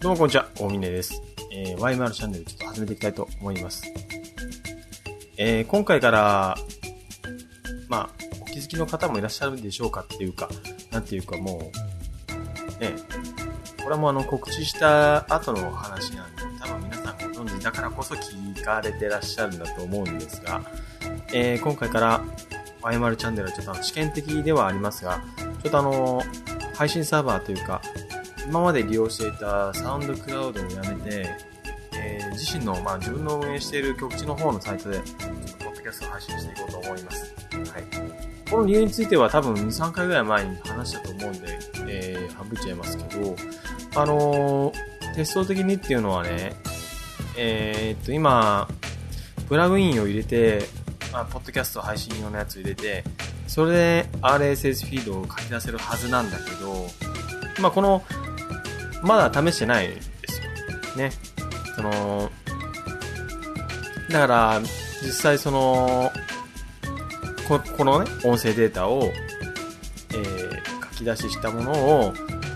どうもこんにちは、大峰です。えー、YMR チャンネルちょっと始めていきたいと思います。えー、今回から、まあ、お気づきの方もいらっしゃるんでしょうかっていうか、なんていうかもう、ね、これもあの告知した後の話なんで、多分皆さんご存知だからこそ聞かれてらっしゃるんだと思うんですが、えー、今回から YMR チャンネルはちょっとあの試験的ではありますが、ちょっとあの、配信サーバーというか、今まで利用していたサウンドクラウドをやめて、えー自身の、まあ、自分の運営している局地の方のサイトで、ちょっとポッドキャストを配信していこうと思います。はい。この理由については多分2、3回ぐらい前に話したと思うんで、えー、省いちゃいますけど、あのー、テスト的にっていうのはね、えーっと、今、プラグインを入れて、まあ、ポッドキャスト配信用のやつを入れて、それで RSS フィードを書き出せるはずなんだけど、まあ、この、まだ試してないですよ。ね。その、だから、実際その、ここのね、音声データを、えー書き出ししたものを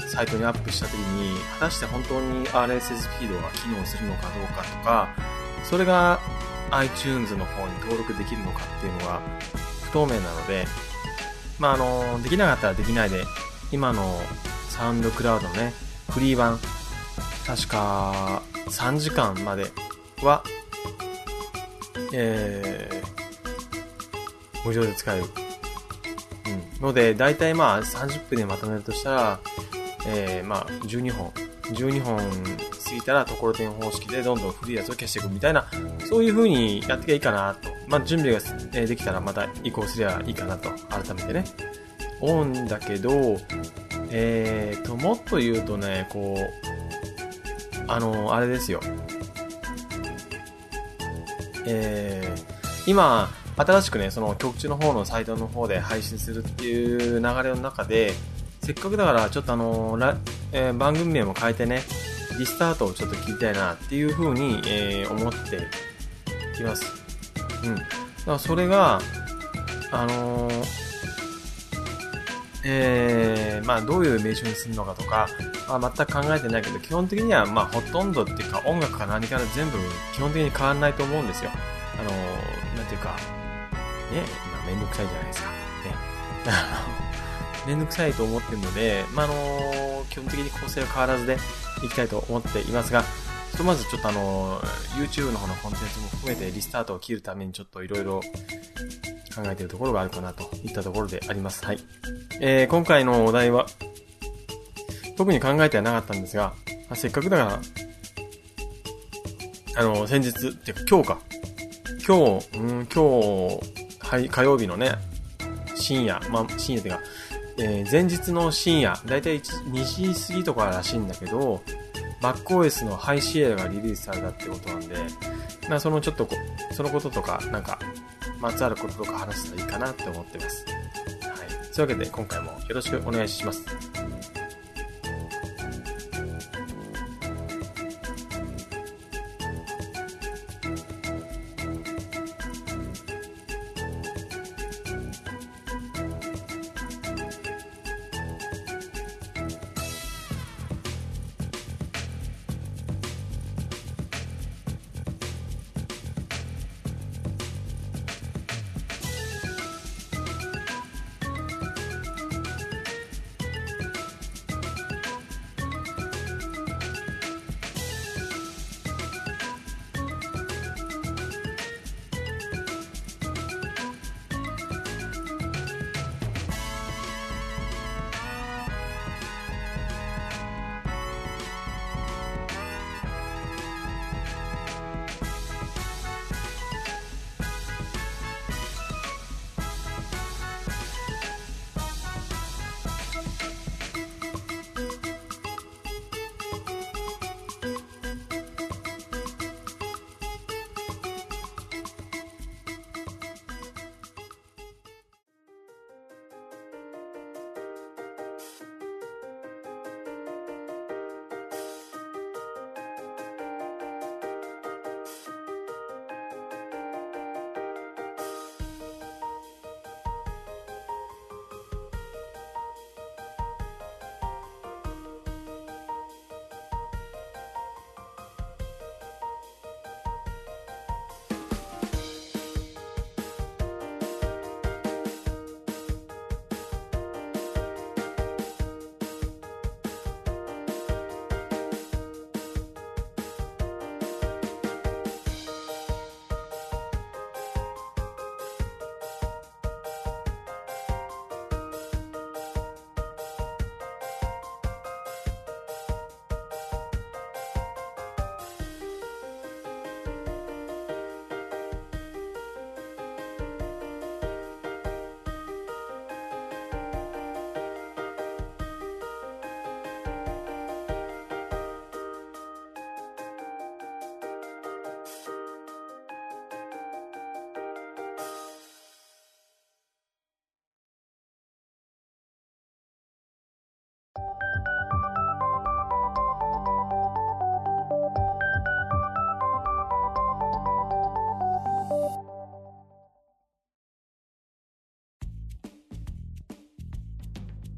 サイトにアップしたときに、果たして本当に RSS フィードが機能するのかどうかとか、それが iTunes の方に登録できるのかっていうのが不透明なので、まあ、あの、できなかったらできないで、今のサウンドクラウドのね、フリー版、確か3時間までは、えー、無料で使える。うん。ので、だいたいまあ30分でまとめるとしたら、えー、まあ12本。12本過ぎたらところてん方式でどんどん古いやつを消していくみたいな、そういう風にやっていけばいいかなと。まあ準備ができたらまた移行すればいいかなと、改めてね。思うんだけど、えーと、もっと言うとね、こう、あの、あれですよ。えー、今、新しくね、その局地の方のサイトの方で配信するっていう流れの中で、せっかくだからちょっとあの、らえー番組名も変えてね、リスタートをちょっと聞きたいなっていう風に、えー思っています。うん。だからそれが、あのーえー、まあどういう名称にするのかとか、まあ、全く考えてないけど、基本的にはまあほとんどっていうか音楽か何から全部基本的に変わらないと思うんですよ。あのー、なんていうか、ね、まあめんどくさいじゃないですか。ね。あの、めんどくさいと思ってるので、まああのー基本的に構成は変わらずでいきたいと思っていますが、ひとまずちょっとあのー YouTube の方のコンテンツも含めてリスタートを切るためにちょっといろいろ考えているところがあるかなといったところであります。はい。えー今回のお題は、特に考えてはなかったんですが、まあせっかくだから、あの、先日、っていうか今日か。今日、うん、今日、はい、火曜日のね、深夜、まあ、深夜ってか、えー前日の深夜、だいたい2時過ぎとからしいんだけど、MacOS のハイシエラがリリースされたってことなんで、まあ、そのちょっとこ、そのこととか、なんか、まつわることとか話したらいいかなって思ってます。はい。そういうわけで、今回もよろしくお願いします。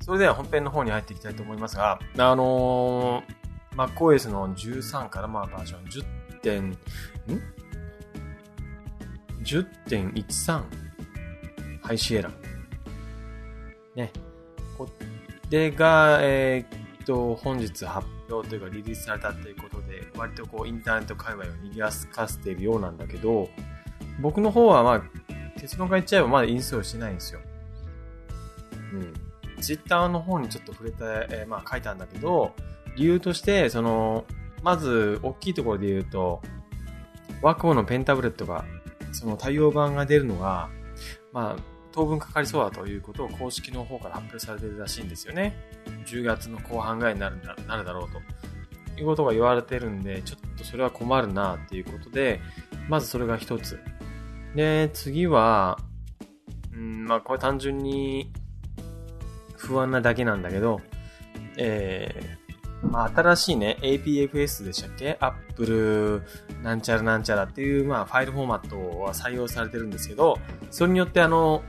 それでは本編の方に入っていきたいと思いますが、あのー、MacOS の13からまあバージョン10点、ん ?10.13 High Sierra。ね。これが、えー、っと、本日発表というかリリースされたということで、割とこうインターネット界隈を賑やかせているようなんだけど、僕の方はまあ、結論から言っちゃえばまだインストールしてないんですよ。うん。ツイッターの方にちょっと触れて、えー、まあ書いたんだけど、理由として、その、まず、大きいところで言うと、ワコーのペンタブレットが、その対応版が出るのが、まあ、当分かかりそうだということを公式の方から発表されてるらしいんですよね。10月の後半ぐらいになるだなるだろうと。いうことが言われてるんで、ちょっとそれは困るなっていうことで、まずそれが一つ。で、次は、うん、まあこれ単純に不安なだけなんだけど、えー、まあ新しいね、APFS でしたっけ ?Apple なんちゃらなんちゃらっていう、まあファイルフォーマットは採用されてるんですけど、それによってあの、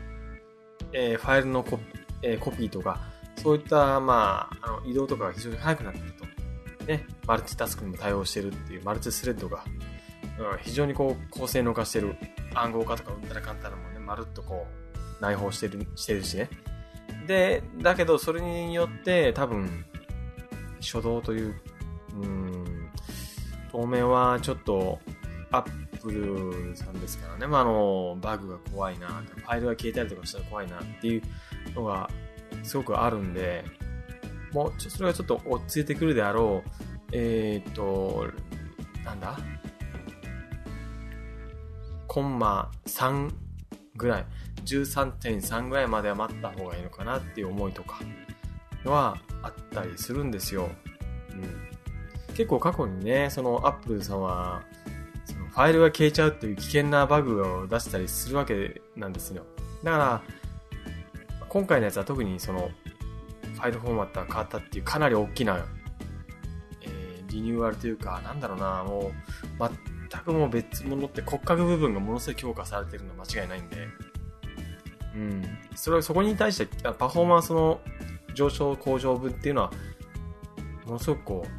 えー、ファイルのコ,、えー、コピーとか、そういった、まあ、あの移動とかが非常に速くなっていると。ね、マルチタスクにも対応してるっていうマルチスレッドが、うん、非常にこう、高性能化してる暗号化とかうんたらかんたらもね、まるっとこう、内包してる、してるしね。で、だけどそれによって多分、初動という、うん、当面はちょっと、アップルさんですからね、まあ、あの、バグが怖いな、ファイルが消えたりとかしたら怖いなっていうのがすごくあるんで、もうちょ、それがちょっと落ち着いてくるであろう、えっ、と、なんだ？コンマ3ぐらい、13.3ぐらいまでは待った方がいいのかなっていう思いとかはあったりするんですよ。うん。結構過去にね、そのアップルさんは、そのファイルが消えちゃうっていう危険なバグを出したりするわけなんですよ。だから、今回のやつは特にその、ファイルフォーマットが変わったっていうかなり大きな、えー、リニューアルというか、なんだろうな、もう、全くもう別物って骨格部分がものすごい強化されてるのは間違いないんで、うん。それそこに対して、パフォーマンスの上昇向上分っていうのは、ものすごくこう、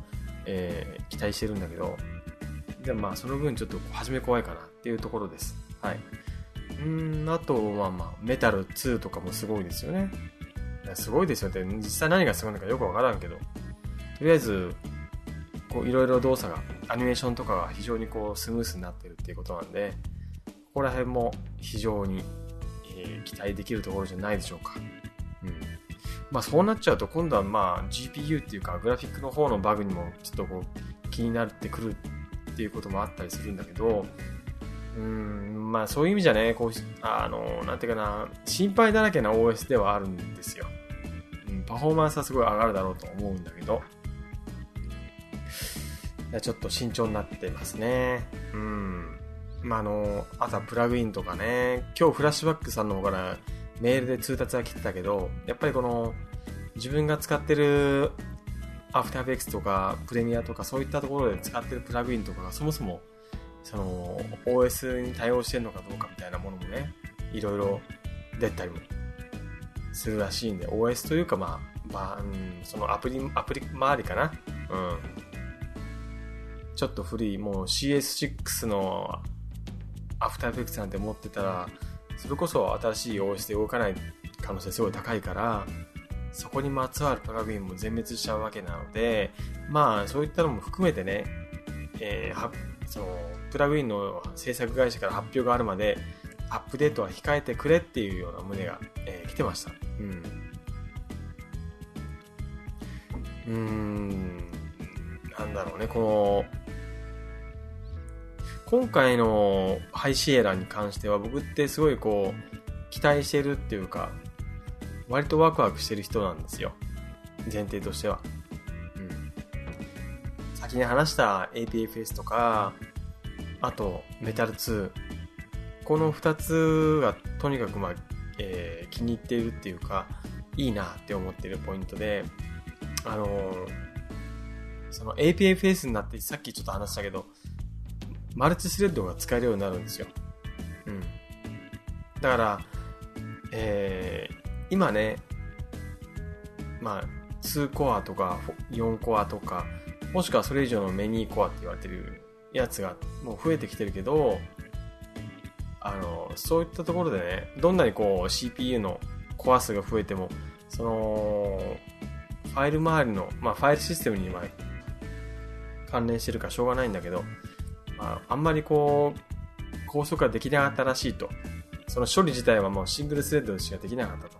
えー、期待してるんだけど、でもまあその分ちょっと初め怖いかなっていうところです。はい。うん、あとはまあ、メタル2とかもすごいですよね。すごいですよって、実際何がすごいのかよくわからんけど、とりあえず、こういろいろ動作が、アニメーションとかが非常にこうスムースになってるっていうことなんで、ここら辺も非常に期待できるところじゃないでしょうか。うん。まあそうなっちゃうと今度はまあ GPU っていうかグラフィックの方のバグにもちょっとこう気になってくるっていうこともあったりするんだけど、うん、まあそういう意味じゃね、こう、あの、なんていうかな、心配だらけな OS ではあるんですよ。うん、パフォーマンスはすごい上がるだろうと思うんだけど、ちょっと慎重になってますね。うん。まあ、の、あとプラグインとかね、今日フラッシュバックさんの方からメールで通達が来てたけど、やっぱりこの、自分が使ってるアフターフェクスとかプレミアとかそういったところで使ってるプラグインとかがそもそもその OS に対応してるのかどうかみたいなものもね、いろいろ出たりもするらしいんで、OS というかまあ、まあ、うん、そのアプリ、アプリ周りかな。うん。ちょっと古い、もう CS6 のアフターエフェクツなんて持ってたら、それこそ新しい OS で動かない可能性すごい高いから、そこにまつわるプラグインも全滅しちゃうわけなので、まあそういったのも含めてね、えー、そのプラグインの制作会社から発表があるまでアップデートは控えてくれっていうような旨が、えー、来てました。うん。うん、なんだろうね、この、今回の High Sierra に関しては僕ってすごいこう、期待してるっていうか、割とワクワクしてる人なんですよ。前提としては。うん。先に話した APFS とか、あとメタル2。この2つがとにかくまあ、えー、気に入っているっていうか、いいなって思ってるポイントで、あのー、その APFS になってさっきちょっと話したけど、マルチスレッドが使えるようになるんですよ。うん。だから、えー、今ね、まあ、2コアとか4コアとか、もしくはそれ以上のメニーコアって言われてるやつがもう増えてきてるけど、あの、そういったところでね、どんなにこう CPU のコア数が増えても、その、ファイル周りの、まあファイルシステムにま関連してるからしょうがないんだけど、まあ、あんまりこう、高速化できなかったらしいと。その処理自体はもうシングルスレッドしかできなかったと。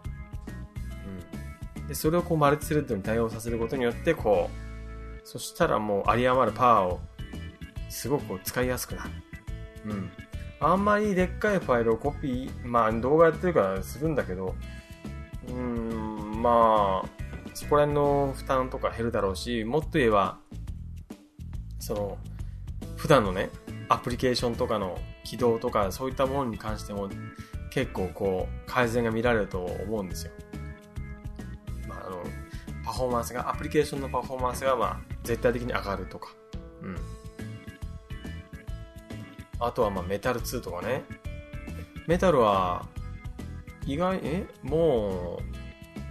うん。で、それをこうマルチスレッドに対応させることによって、こう、そしたらもう有り余るパワーをすごくこう使いやすくなる。うん。あんまりでっかいファイルをコピー、まあ動画やってるからするんだけど、うーん、まあ、そこら辺の負担とか減るだろうし、もっと言えば、その、普段のね、アプリケーションとかの起動とかそういったものに関しても結構こう改善が見られると思うんですよ。まあ、あの、パフォーマンスが、アプリケーションのパフォーマンスがまあ絶対的に上がるとか。うん。あとはまあメタル2とかね。メタルは意外、え？も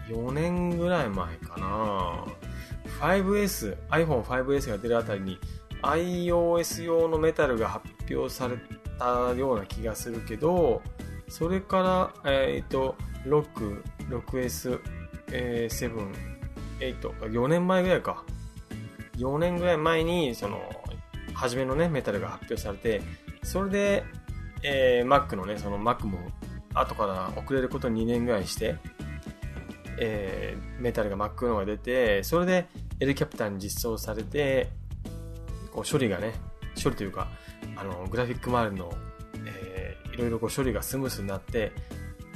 う4年ぐらい前かな 5S、iPhone5S が出るあたりに iOS 用のメタルが発表されたような気がするけど、それから、えっ、ー、と、6、6S、えー、7、8、4年前ぐらいか。4年ぐらい前に、その、初めのね、メタルが発表されて、それで、えー、Mac のね、その Mac も後から遅れること2年ぐらいして、えー、メタルが Mac のが出て、それで L キャプターに実装されて、こう処理がね、処理というか、あの、グラフィック周りの、えー、いろいろこう処理がスムースになって、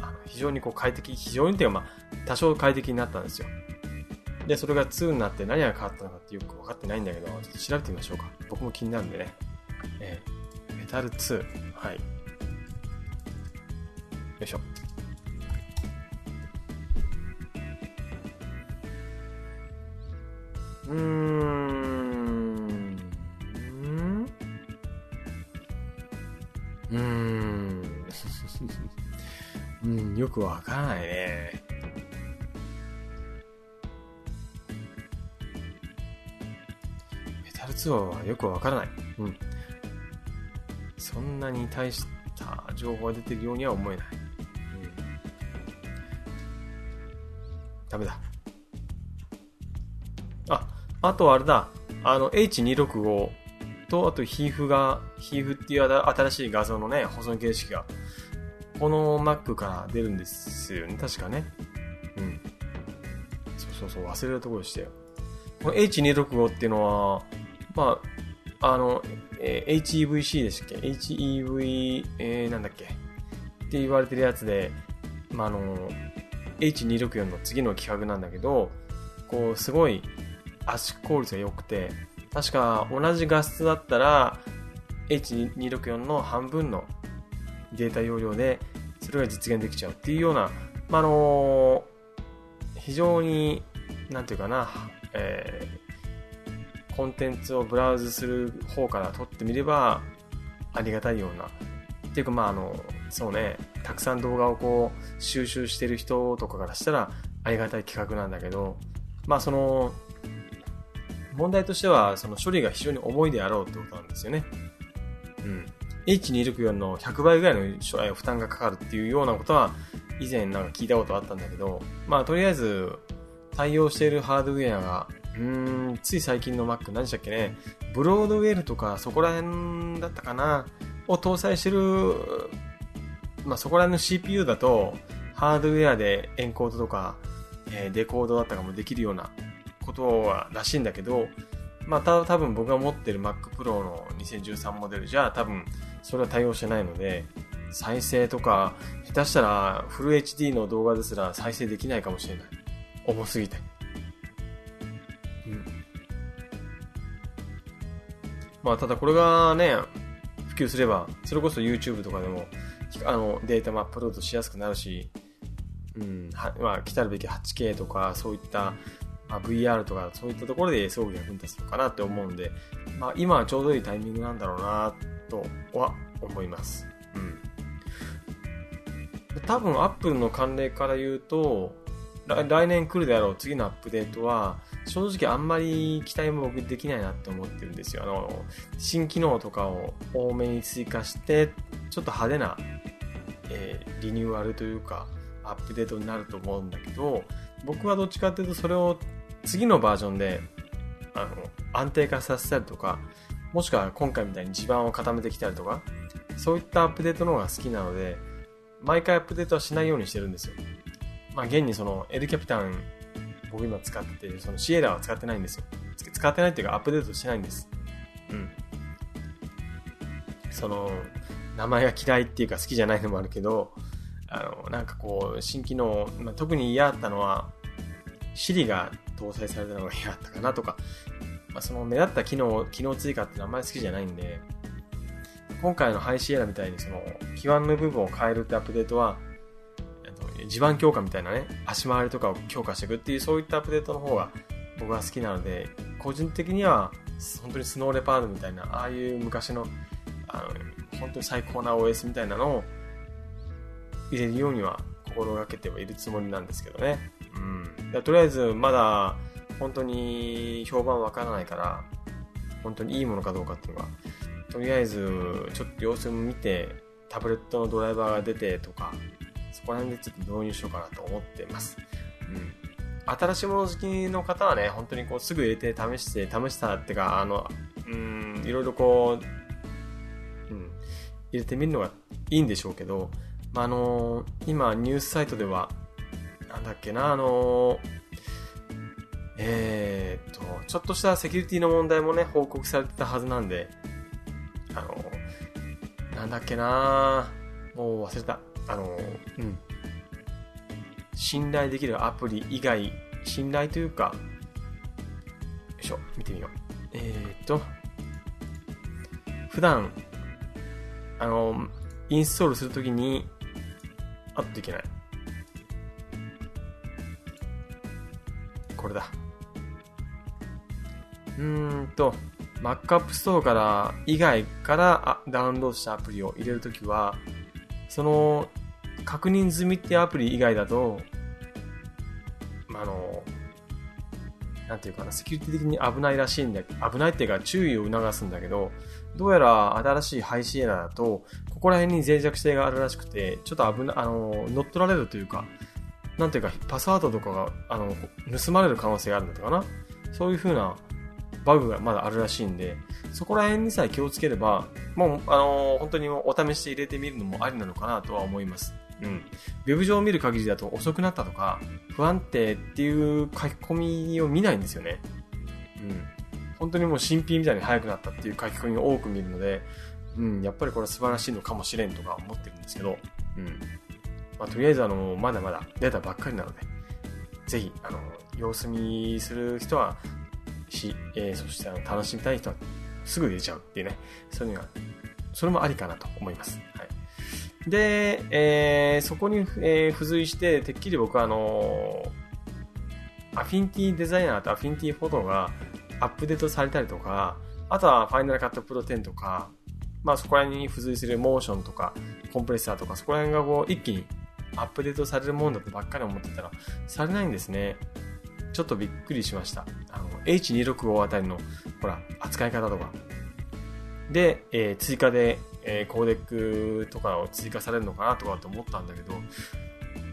あの非常にこう快適、非常にというか、まあ、多少快適になったんですよ。で、それが2になって何が変わったのかってよく分かってないんだけど、ちょっと調べてみましょうか。僕も気になるんでね。えー、メタル2。はい。よいしょ。うーん。よくわからないね。メタルツアーはよくわからない。うん。そんなに大した情報が出てるようには思えない。うん。ダメだ。あ、あとあれだ。あの、H265 と、あと、皮膚が、皮膚っていう新しい画像のね、保存形式が、この Mac から出るんですよね、確かね。うん。そうそうそう、忘れるところでしたよ。この H265 っていうのは、まあ、あの、えー、HEVC でしたっけ ?HEV、えー、なんだっけ？って言われてるやつで、まあ、あの、H264 の次の企画なんだけど、こう、すごい圧縮効率が良くて、確か同じ画質だったら H264 の半分のデータ容量でそれが実現できちゃうっていうような、まあ、の非常になんていうかな、えー、コンテンツをブラウズする方から撮ってみればありがたいようなっていうかまああのそうねたくさん動画をこう収集してる人とかからしたらありがたい企画なんだけどまあその問題としては、その処理が非常に重いであろうってことなんですよね。うん。H264 の100倍ぐらいの負担がかかるっていうようなことは、以前なんか聞いたことあったんだけど、まあとりあえず、対応しているハードウェアが、うーん、つい最近の Mac 何でしたっけね、ブロードウェルとかそこら辺だったかな、を搭載してる、まあそこら辺の CPU だと、ハードウェアでエンコードとか、えー、デコードだったかもできるようなことはらしいんだけど、まあ、た多分僕が持ってる Mac Pro の2013モデルじゃ多分それは対応してないので、再生とか、下手したらフル HD の動画ですら再生できないかもしれない。重すぎて。うん。まあ、ただこれがね、普及すれば、それこそ YouTube とかでも、あの、データもアップロードしやすくなるし、うん、はまあ、来たるべき 8K とか、そういったまあ、VR とかそういったところで装具役に立つのかなって思うんで、まあ、今はちょうどいいタイミングなんだろうなっとは思います。うん。多分 Apple の関連から言うと、来年来るであろう次のアップデートは、正直あんまり期待も僕できないなって思ってるんですよ。あの、新機能とかを多めに追加して、ちょっと派手な、えー、リニューアルというか、アップデートになると思うんだけど、僕はどっちかっていうとそれを次のバージョンで、あの、安定化させたりとか、もしくは今回みたいに地盤を固めてきたりとか、そういったアップデートの方が好きなので、毎回アップデートはしないようにしてるんですよ。まあ、現にその L キャピタン、僕今使ってて、そのシエラは使ってないんですよ。使ってないっていうかアップデートしてないんです。うん。その、名前が嫌いっていうか好きじゃないのもあるけど、あの、なんかこう、新機能、まあ、特に嫌だったのは、Siri が搭載されたのが嫌だったかなとか、まあ、その目立った機能、機能追加ってあんまり好きじゃないんで、今回の High Sierra みたいにその、基盤の部分を変えるってアップデートは、地盤強化みたいなね、足回りとかを強化していくっていう、そういったアップデートの方が僕は好きなので、個人的には、本当にスノーレパードみたいな、ああいう昔の、あの、本当に最高な OS みたいなのを入れるようには心がけてはいるつもりなんですけどね。うん。とりあえず、まだ、本当に評判わからないから、本当にいいものかどうかっていうのは、とりあえず、ちょっと様子を見て、タブレットのドライバーが出てとか、そこら辺でちょっと導入しようかなと思ってます。うん。新しいもの好きの方はね、本当にこうすぐ入れて試して、試したってか、あの、うん、いろいろこう、うん、入れてみるのがいいんでしょうけど、まあ、あの今ニュースサイトでは、なんだっけな、あのえー、っと、ちょっとしたセキュリティの問題もね、報告されてたはずなんで、あのなんだっけなもう忘れた。あの、うん。信頼できるアプリ以外、信頼というか、よいしょ、見てみよう。えー、っと、普段、あの、インストールするときに、あっといけない。これだ。うんと、Mac App Store から以外からダウンロードしたアプリを入れるときは、その確認済みってアプリ以外だと、あの、なんていうかな、セキュリティ的に危ないらしいんだけど危ないっていうか注意を促すんだけど、どうやら新しい High Sierra だと、ここら辺に脆弱性があるらしくて、ちょっと危な、あの、乗っ取られるというか、なんていうか、パスワードとかが、あの、盗まれる可能性があるんだったかな。そういう風なバグがまだあるらしいんで、そこら辺にさえ気をつければ、もう、あのー、本当にお試しで入れてみるのもありなのかなとは思います。うん。ウェブ上を見る限りだと遅くなったとか、不安定っていう書き込みを見ないんですよね。うん。本当にもう新品みたいに速くなったっていう書き込みを多く見るので、うん、やっぱりこれは素晴らしいのかもしれんとか思ってるんですけど、うん。まあ、とりあえずあの、まだまだ出たばっかりなので、ぜひ、あの、様子見する人は、し、えー、そしてあの楽しみたい人はすぐ入れちゃうっていうね、そういうのが、それもありかなと思います。はい。で、えー、そこに、えー、付随して、てっきり僕はあの Affinity Designer と Affinity Photo がアップデートされたりとか、あとは Final Cut Pro 10とか、まあそこら辺に付随する Motion とか、 Compressor とか、そこら辺がこう一気にアップデートされるもんだとばっかり思ってたら、されないんですね。ちょっとびっくりしました。あの、H265 あたりの、ほら、扱い方とか。で、えー、追加で、えー、コーデックとかを追加されるのかなとかって思ったんだけど、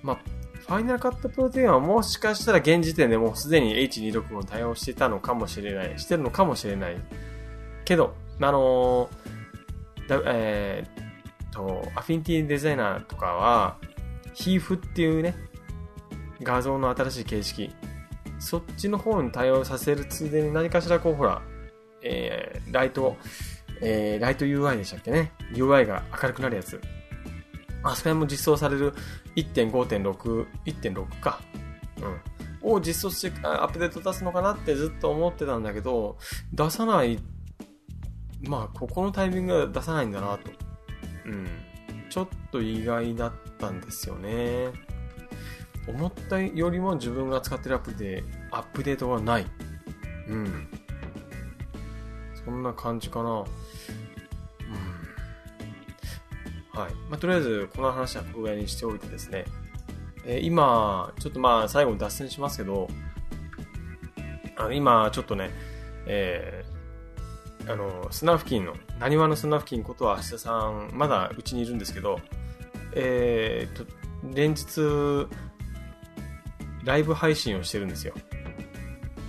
まあ、ファイナルカットプロテインはもしかしたら現時点でもうすでに H265 対応してたのかもしれない、してるのかもしれない。けど、あのー、えー、と、アフィニティデザイナーとかは、ヒーフっていうね、画像の新しい形式、そっちの方に対応させるついでに何かしらこう、ほら、えー、ライト、えー、ライト UI でしたっけね。UI が明るくなるやつ。あそこも実装される1.5.6、1.6か。うん。を実装して、アップデート出すのかなってずっと思ってたんだけど、出さない、まあ、ここのタイミングで出さないんだなと。うん。ちょっと意外だったんですよね。思ったよりも自分が使ってるアプリでアップデートがない。うん。そんな感じかな。うん。はい。まあ、とりあえず、この話はこぐらいにしておいてですね。えー、今、ちょっとまあ最後に脱線しますけど、あの今ちょっとね、えー、あの、砂付近の、なにわの砂付近ことは橋田さん、まだうちにいるんですけど、えー、と、連日、ライブ配信をしてるんですよ。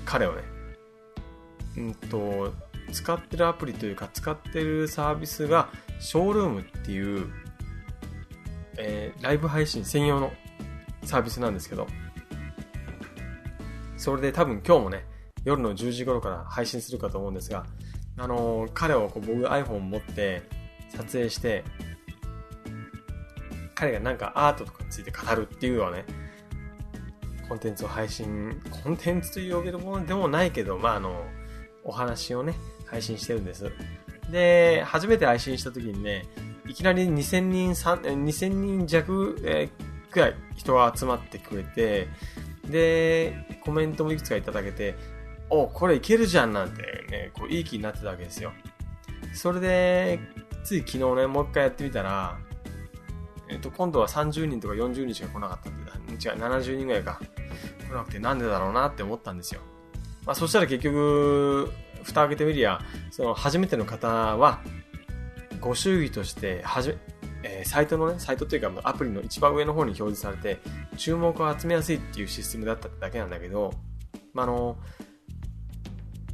彼はね。うんと、使ってるアプリというか、使ってるサービスが、ショールームっていう、えー、ライブ配信専用のサービスなんですけど、それで多分今日もね、夜の10時頃から配信するかと思うんですが、あのー、彼をこう僕 iPhone 持って撮影して、彼がなんかアートとかについて語るっていうようなね、コンテンツを配信、コンテンツと呼べるもでもないけど、まあ、あの、お話をね、配信してるんです。で、初めて配信した時にね、いきなり2000人、2000人弱、えー、くらい人が集まってくれて、で、コメントもいくつかいただけて、おこれいけるじゃんなんてね、こういい気になってたわけですよ。それで、つい昨日ね、もう一回やってみたら、えっ、と、今度は30人とか40人しか来なかったって、違う、70人ぐらいか。来なくてなんでだろうなって思ったんですよ。まあ、そしたら結局、蓋開けてみりゃ、その初めての方は、ご祝儀としてはじめ、えー、サイトのね、サイトっていうかアプリの一番上の方に表示されて、注目を集めやすいっていうシステムだっただけなんだけど、まあ、あの、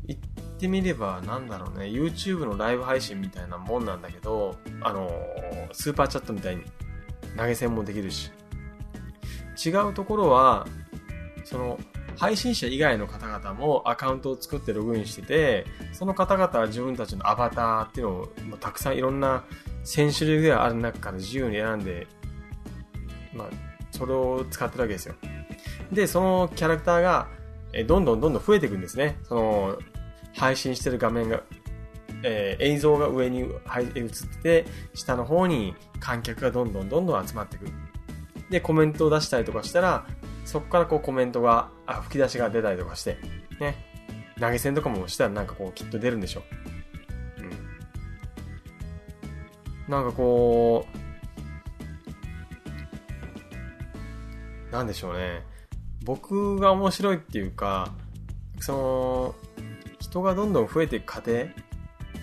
言ってみれば、なんだろうね、YouTube のライブ配信みたいなもんなんだけど、あの、スーパーチャットみたいに投げ銭もできるし、違うところは、その、配信者以外の方々もアカウントを作ってログインしてて、その方々は自分たちのアバターっていうのをたくさんいろんな1000種類ぐらいある中から自由に選んで、まあ、それを使ってるわけですよ。で、そのキャラクターが、どんどんどんどん増えていくんですね。その、配信してる画面が、えー、映像が上に映ってて、下の方に観客がどんどんどんどん集まってくる。で、コメントを出したりとかしたら、そこからこうコメントが、あ、吹き出しが出たりとかして、ね。投げ銭とかもしたらなんかこうきっと出るんでしょう。うん。なんかこう、なんでしょうね。僕が面白いっていうか、その、人がどんどん増えていく過程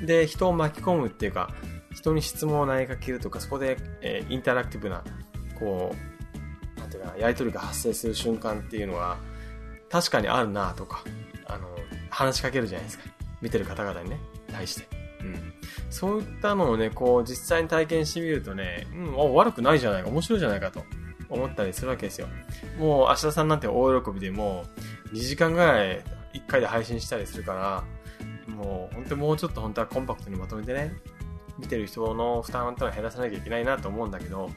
で人を巻き込むっていうか、人に質問を投げかけるとか、そこで、えー、インタラクティブな、こう、なんていうかなやり取りが発生する瞬間っていうのは確かにあるなとかあの話しかけるじゃないですか。見てる方々にね対して、うん、そういったのをねこう実際に体験してみるとね、うん、悪くないじゃないか面白いじゃないかと思ったりするわけですよ。もう芦田さんなんて大喜びでも2時間ぐらい1回で配信したりするからもう本当にもうちょっと本当はコンパクトにまとめてね見てる人の負担ってのは減らさなきゃいけないなと思うんだけど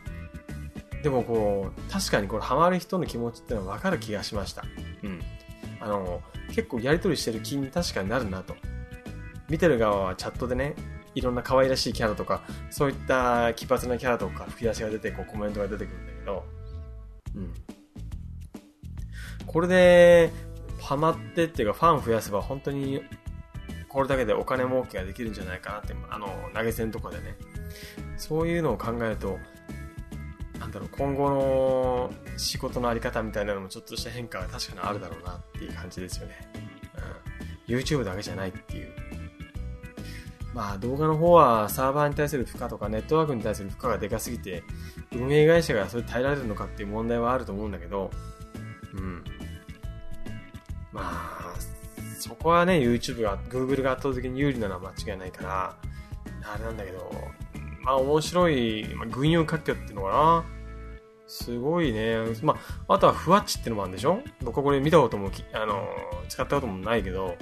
でもこう、確かにこれハマる人の気持ちっていうのは分かる気がしました。うん。あの、結構やりとりしてる気に確かになるなと。見てる側はチャットでね、いろんな可愛らしいキャラとか、そういった奇抜なキャラとか吹き出しが出て、こうコメントが出てくるんだけど、うん。これで、ハマってっていうかファン増やせば本当にこれだけでお金儲けができるんじゃないかなって、あの、投げ銭とかでね。そういうのを考えると、なんだろう、今後の仕事のあり方みたいなのもちょっとした変化が確かにあるだろうなっていう感じですよね。うん。YouTube だけじゃないっていう。まあ動画の方はサーバーに対する負荷とかネットワークに対する負荷がでかすぎて、運営会社がそれ耐えられるのかっていう問題はあると思うんだけど、うん。まあ、そこはね、YouTube が、Google が圧倒的に有利なのは間違いないから、あれなんだけど、まあ面白い、まあ、群雄割拠っていうのかな。すごいね。まあ、あとはふわっちってのもあるんでしょ？僕はこれ見たことも、あの、使ったこともないけど、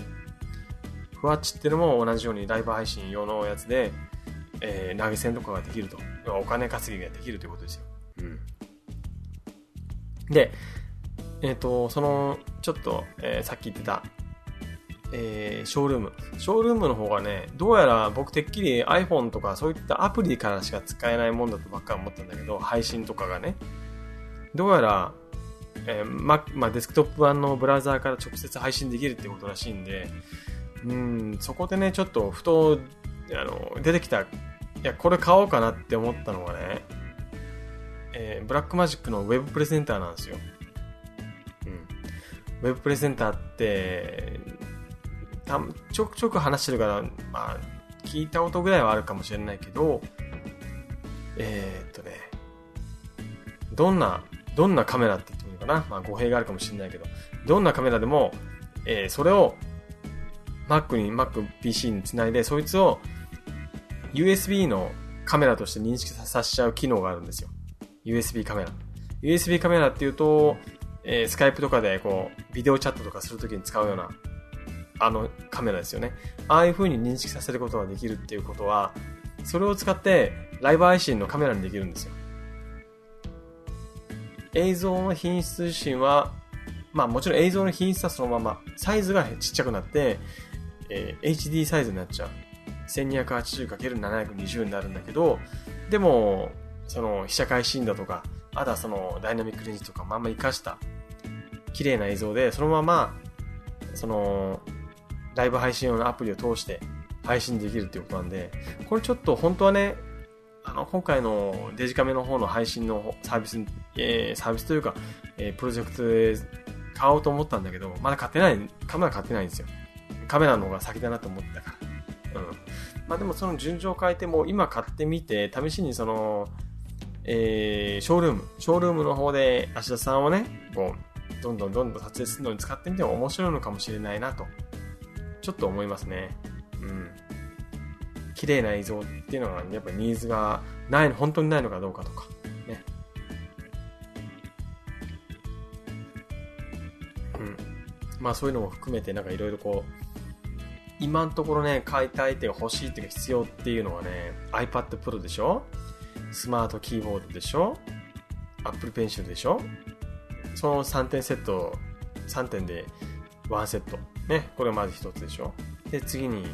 ふわっちってのも同じようにライブ配信用のやつで、えー、投げ銭とかができると。お金稼ぎができるということですよ。うん。で、えっ、ー、と、その、ちょっと、えー、さっき言ってた、えー、ショールーム。ショールームの方がね、どうやら僕てっきり iPhone とかそういったアプリからしか使えないもんだとばっか思ったんだけど、配信とかがね。どうやら、えー、ま、まあ、デスクトップ版のブラウザーから直接配信できるってことらしいんで、うん、そこでね、ちょっとふと、あの、出てきた、いや、これ買おうかなって思ったのがね、えー、ブラックマジックのウェブプレゼンターなんですよ。うん。ウェブプレゼンターって、たちょくちょく話してるから、まあ、聞いたことぐらいはあるかもしれないけど、えー、っとね、どんな、どんなカメラって言ってもいいかな？まあ語弊があるかもしれないけど、どんなカメラでも、えー、それを Mac に、Mac PC につないで、そいつを USB のカメラとして認識させちゃう機能があるんですよ。USB カメラ。USB カメラっていうと、えー、スカイプとかでこう、ビデオチャットとかするときに使うような、あのカメラですよね。ああいう風に認識させることができるっていうことは、それを使ってライブ配信のカメラにできるんですよ。映像の品質自身は、まあもちろん映像の品質はそのまま、サイズがちっちゃくなって、えー、HD サイズになっちゃう。1280×720 になるんだけど、でも、その被写界深度とか、あとはそのダイナミックレンジとかまんま活かした綺麗な映像で、そのまま、その、ライブ配信用のアプリを通して配信できるっていうことなんで、これちょっと本当はね、あの、今回のデジカメの方の配信のサービス、えー、サービスというか、えー、プロジェクトで買おうと思ったんだけど、まだ買ってない、カメラ買ってないんですよ。カメラの方が先だなと思ったから。うん。まあでもその順序を変えても、今買ってみて、試しにその、えー、ショールーム、ショールームの方で芦田さんをね、こう、どんどんどんどん撮影するのに使ってみても面白いのかもしれないなと、ちょっと思いますね。うん。綺麗な映像っていうのは、やっぱニーズがない、本当にないのかどうかとか、ね。うん。まあそういうのも含めて、なんかいろいろこう、今のところね、買いたいっていうか欲しいっていうか必要っていうのはね、iPad Pro でしょ？スマートキーボードでしょ ?Apple Pencil でしょ？その3点セット、3点で1セット。ね、これまず1つでしょで、次に、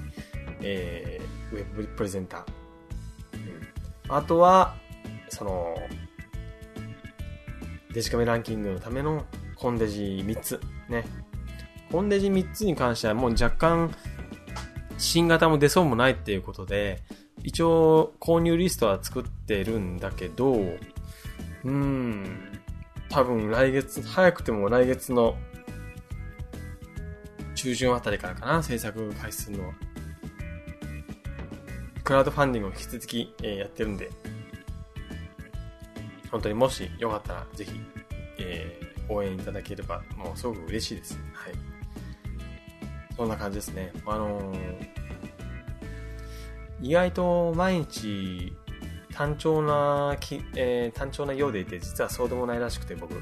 えー、ウェブプレゼンター。うん、あとは、その、デジカメランキングのためのコンデジ3つ。ね。コンデジ3つに関してはもう若干、新型も出そうもないっていうことで、一応購入リストは作ってるんだけど、うーん、多分来月、早くても来月の中旬あたりからかな、制作開始するのは。クラウドファンディングを引き続き、えー、やってるんで、本当にもしよかったらぜひ、えー、応援いただければ、もうすごく嬉しいです。はい。そんな感じですね。あのー意外と毎日単調な、えー、単調なようでいて、実はそうでもないらしくて僕、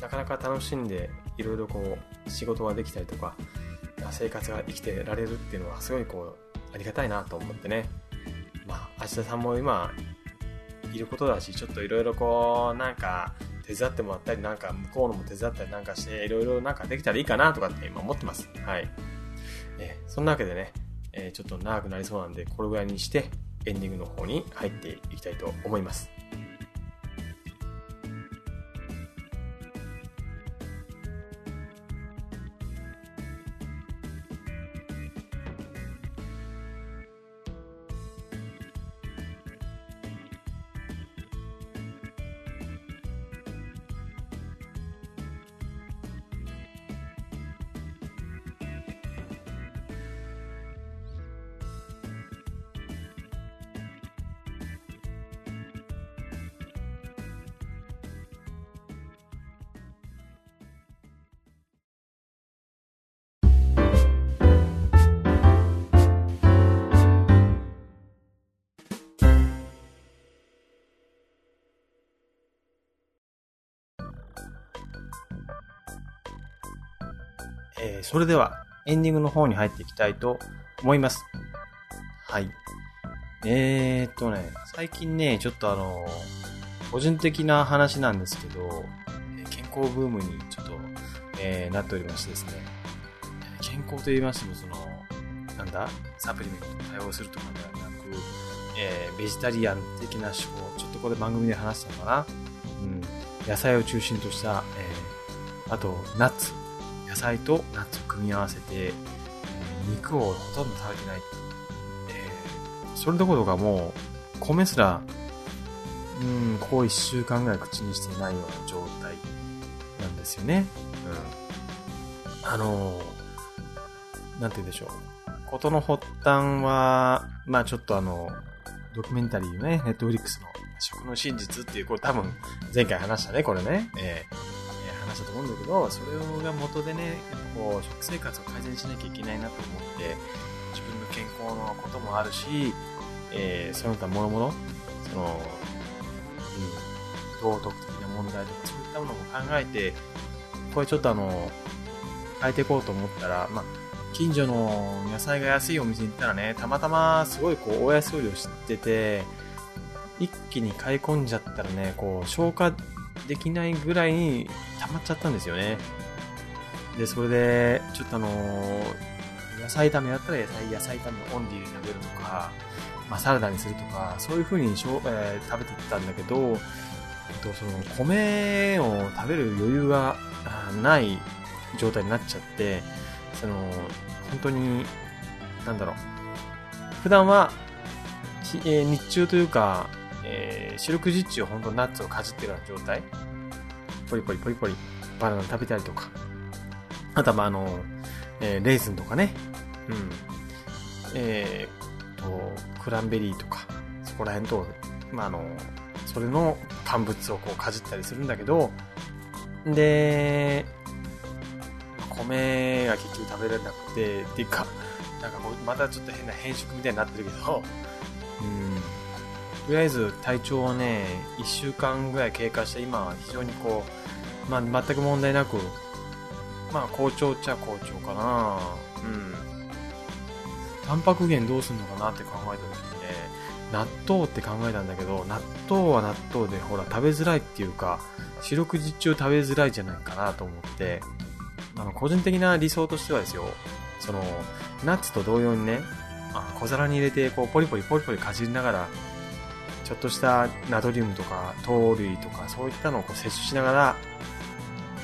なかなか楽しんでいろいろこう仕事ができたりとか、生活が生きてられるっていうのはすごいこう、ありがたいなと思ってね。まあ、芦田さんも今、いることだし、ちょっといろいろこう、なんか、手伝ってもらったり、なんか向こうのも手伝ったりなんかして、いろいろなんかできたらいいかなとかって今思ってます。はい。え、そんなわけでね、え、ちょっと長くなりそうなんで、これぐらいにして、エンディングの方に入っていきたいと思います。えー、それではエンディングの方に入っていきたいと思います。はい。えー、っとね、最近ね、ちょっとあの、個人的な話なんですけど、健康ブームにちょっと、えー、なっておりましてですね、健康と言いましても、その、なんだ、サプリメントに対応するとかではなく、えー、ベジタリアン的な手法、ちょっとこれ番組で話したのかな、うん、野菜を中心とした、えー、あと、ナッツ、野菜とナッツを組み合わせて、肉をほとんど食べてない。えー、それどころかもう、米すら、うん、ここ1週間ぐらい口にしていないような状態なんですよね。うん。あのー、なんて言うんでしょう。ことの発端は、まあちょっとあの、ドキュメンタリーね、ネットフリックスの食の真実っていう、これ多分前回話したね、これね。えー話したと思うんだけど、それが元でね、やっぱこう、食生活を改善しなきゃいけないなと思って、自分の健康のこともあるし、えーその他もろもろ、その、うん、道徳的な問題とかそういったものも考えて、これちょっとあの、変えていこうと思ったら、まあ、近所の野菜が安いお店に行ったらね、たまたますごいこう、大安売りを知ってて、一気に買い込んじゃったらね、こう、消化できないぐらいに溜まっちゃったんですよね。で、それで、ちょっとあの野菜炒めやったら野菜、野菜炒めオンリーで食べるとか、まあ、サラダにするとか、そういう風にしょ、えー食べてたんだけど、えっと、その、米を食べる余裕がない状態になっちゃって、その、本当に、なんだろう。普段は、えー日中というか、えー四六時中本当ナッツをかじってるような状態。ポリポリポリポリ、バナナ食べたりとか。あとは、まあ、あの、えーレーズンとかね。うん。えーと、クランベリーとか、そこら辺と、まあ、あの、それの乾物をこうかじったりするんだけど、で、米が結局食べられなくて、っていうか、なんかもうまたちょっと変な変色みたいになってるけど、うん。とりあえず体調はね、1週間ぐらい経過して、今は非常にこう、まあ全く問題なく、まあ好調っちゃ好調かなうん。タンパク源どうすんのかなって考えた時にね、納豆って考えたんだけど、納豆は納豆でほら食べづらいっていうか、四六時中食べづらいじゃないかなと思って、あの、個人的な理想としてはですよ、その、ナッツと同様にね、あ小皿に入れて、こう、ポリポリポリポリかじりながら、ちょっとしたナトリウムとか、糖類とか、そういったのをこう摂取しながら、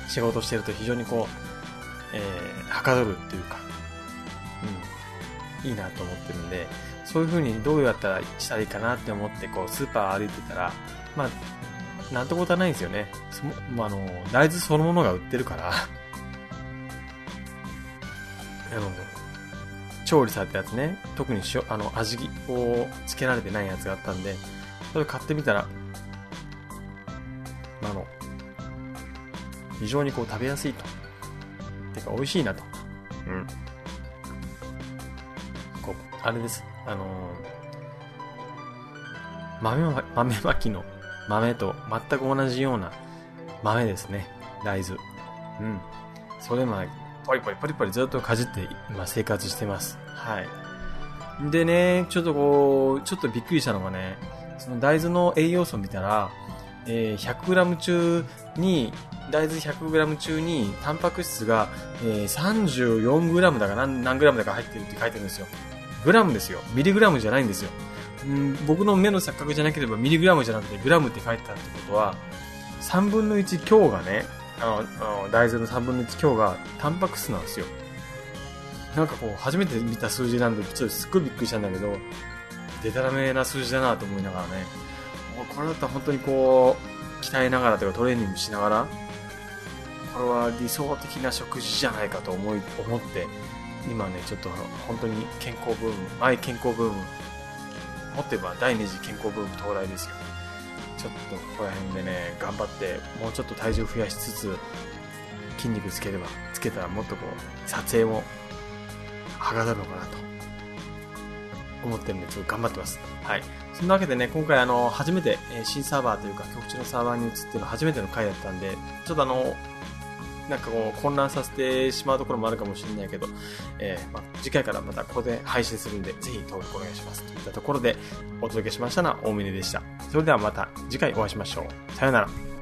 仕事してると非常にこう、えー、はかどるっていうか、うん、いいなと思ってるんで、そういう風にどうやったらしたらいいかなって思って、こう、スーパー歩いてたら、まあ、なんてことはないんですよね。そもまあ、あの、大豆そのものが売ってるから、あの、調理されたやつね、特にしょあの味をつけられてないやつがあったんで、それ買ってみたら、あの、非常にこう食べやすいと。てか美味しいなと。うん。こう、あれです。あのー豆ま、豆まきの豆と全く同じような豆ですね。大豆。うん。それまポリポリポリポリずっとかじって今生活してます。はい。でね、ちょっとこう、ちょっとびっくりしたのがね、その大豆の栄養素を見たら、えー 100g 中に、大豆 100g 中に、タンパク質が、えー 34g だか何何 g だか入ってるって書いてるんですよ。グラムですよ。ミリグラムじゃないんですよ。ん僕の目の錯覚じゃなければミリグラムじゃなくてグラムって書いてたってことは、3分の1強がね、あの大豆の3分の1強がタンパク質なんですよ。なんかこう、初めて見た数字なんで、ちょっとすっごいびっくりしたんだけど、デタラメな数字だなと思いながらね、これだったら本当にこう、鍛えながらというかトレーニングしながら、これは理想的な食事じゃないかと思い、思って、今ね、ちょっと本当に健康ブーム、愛健康ブーム、持ってば第二次健康ブーム到来ですよ。ちょっとここら辺でね、頑張って、もうちょっと体重増やしつつ、筋肉つければ、つけたらもっとこう、撮影も、はがだるのかなと、思ってるんで、ちょっと頑張ってます。はい。そんなわけでね、今回あの、初めて、えー新サーバーというか、局地のサーバーに移っての初めての回だったんで、ちょっとあの、なんかこう、混乱させてしまうところもあるかもしれないけど、えーまあ、次回からまたここで配信するんで、ぜひ登録お願いします。といったところで、お届けしましたのは大峰でした。それではまた次回お会いしましょう。さようなら。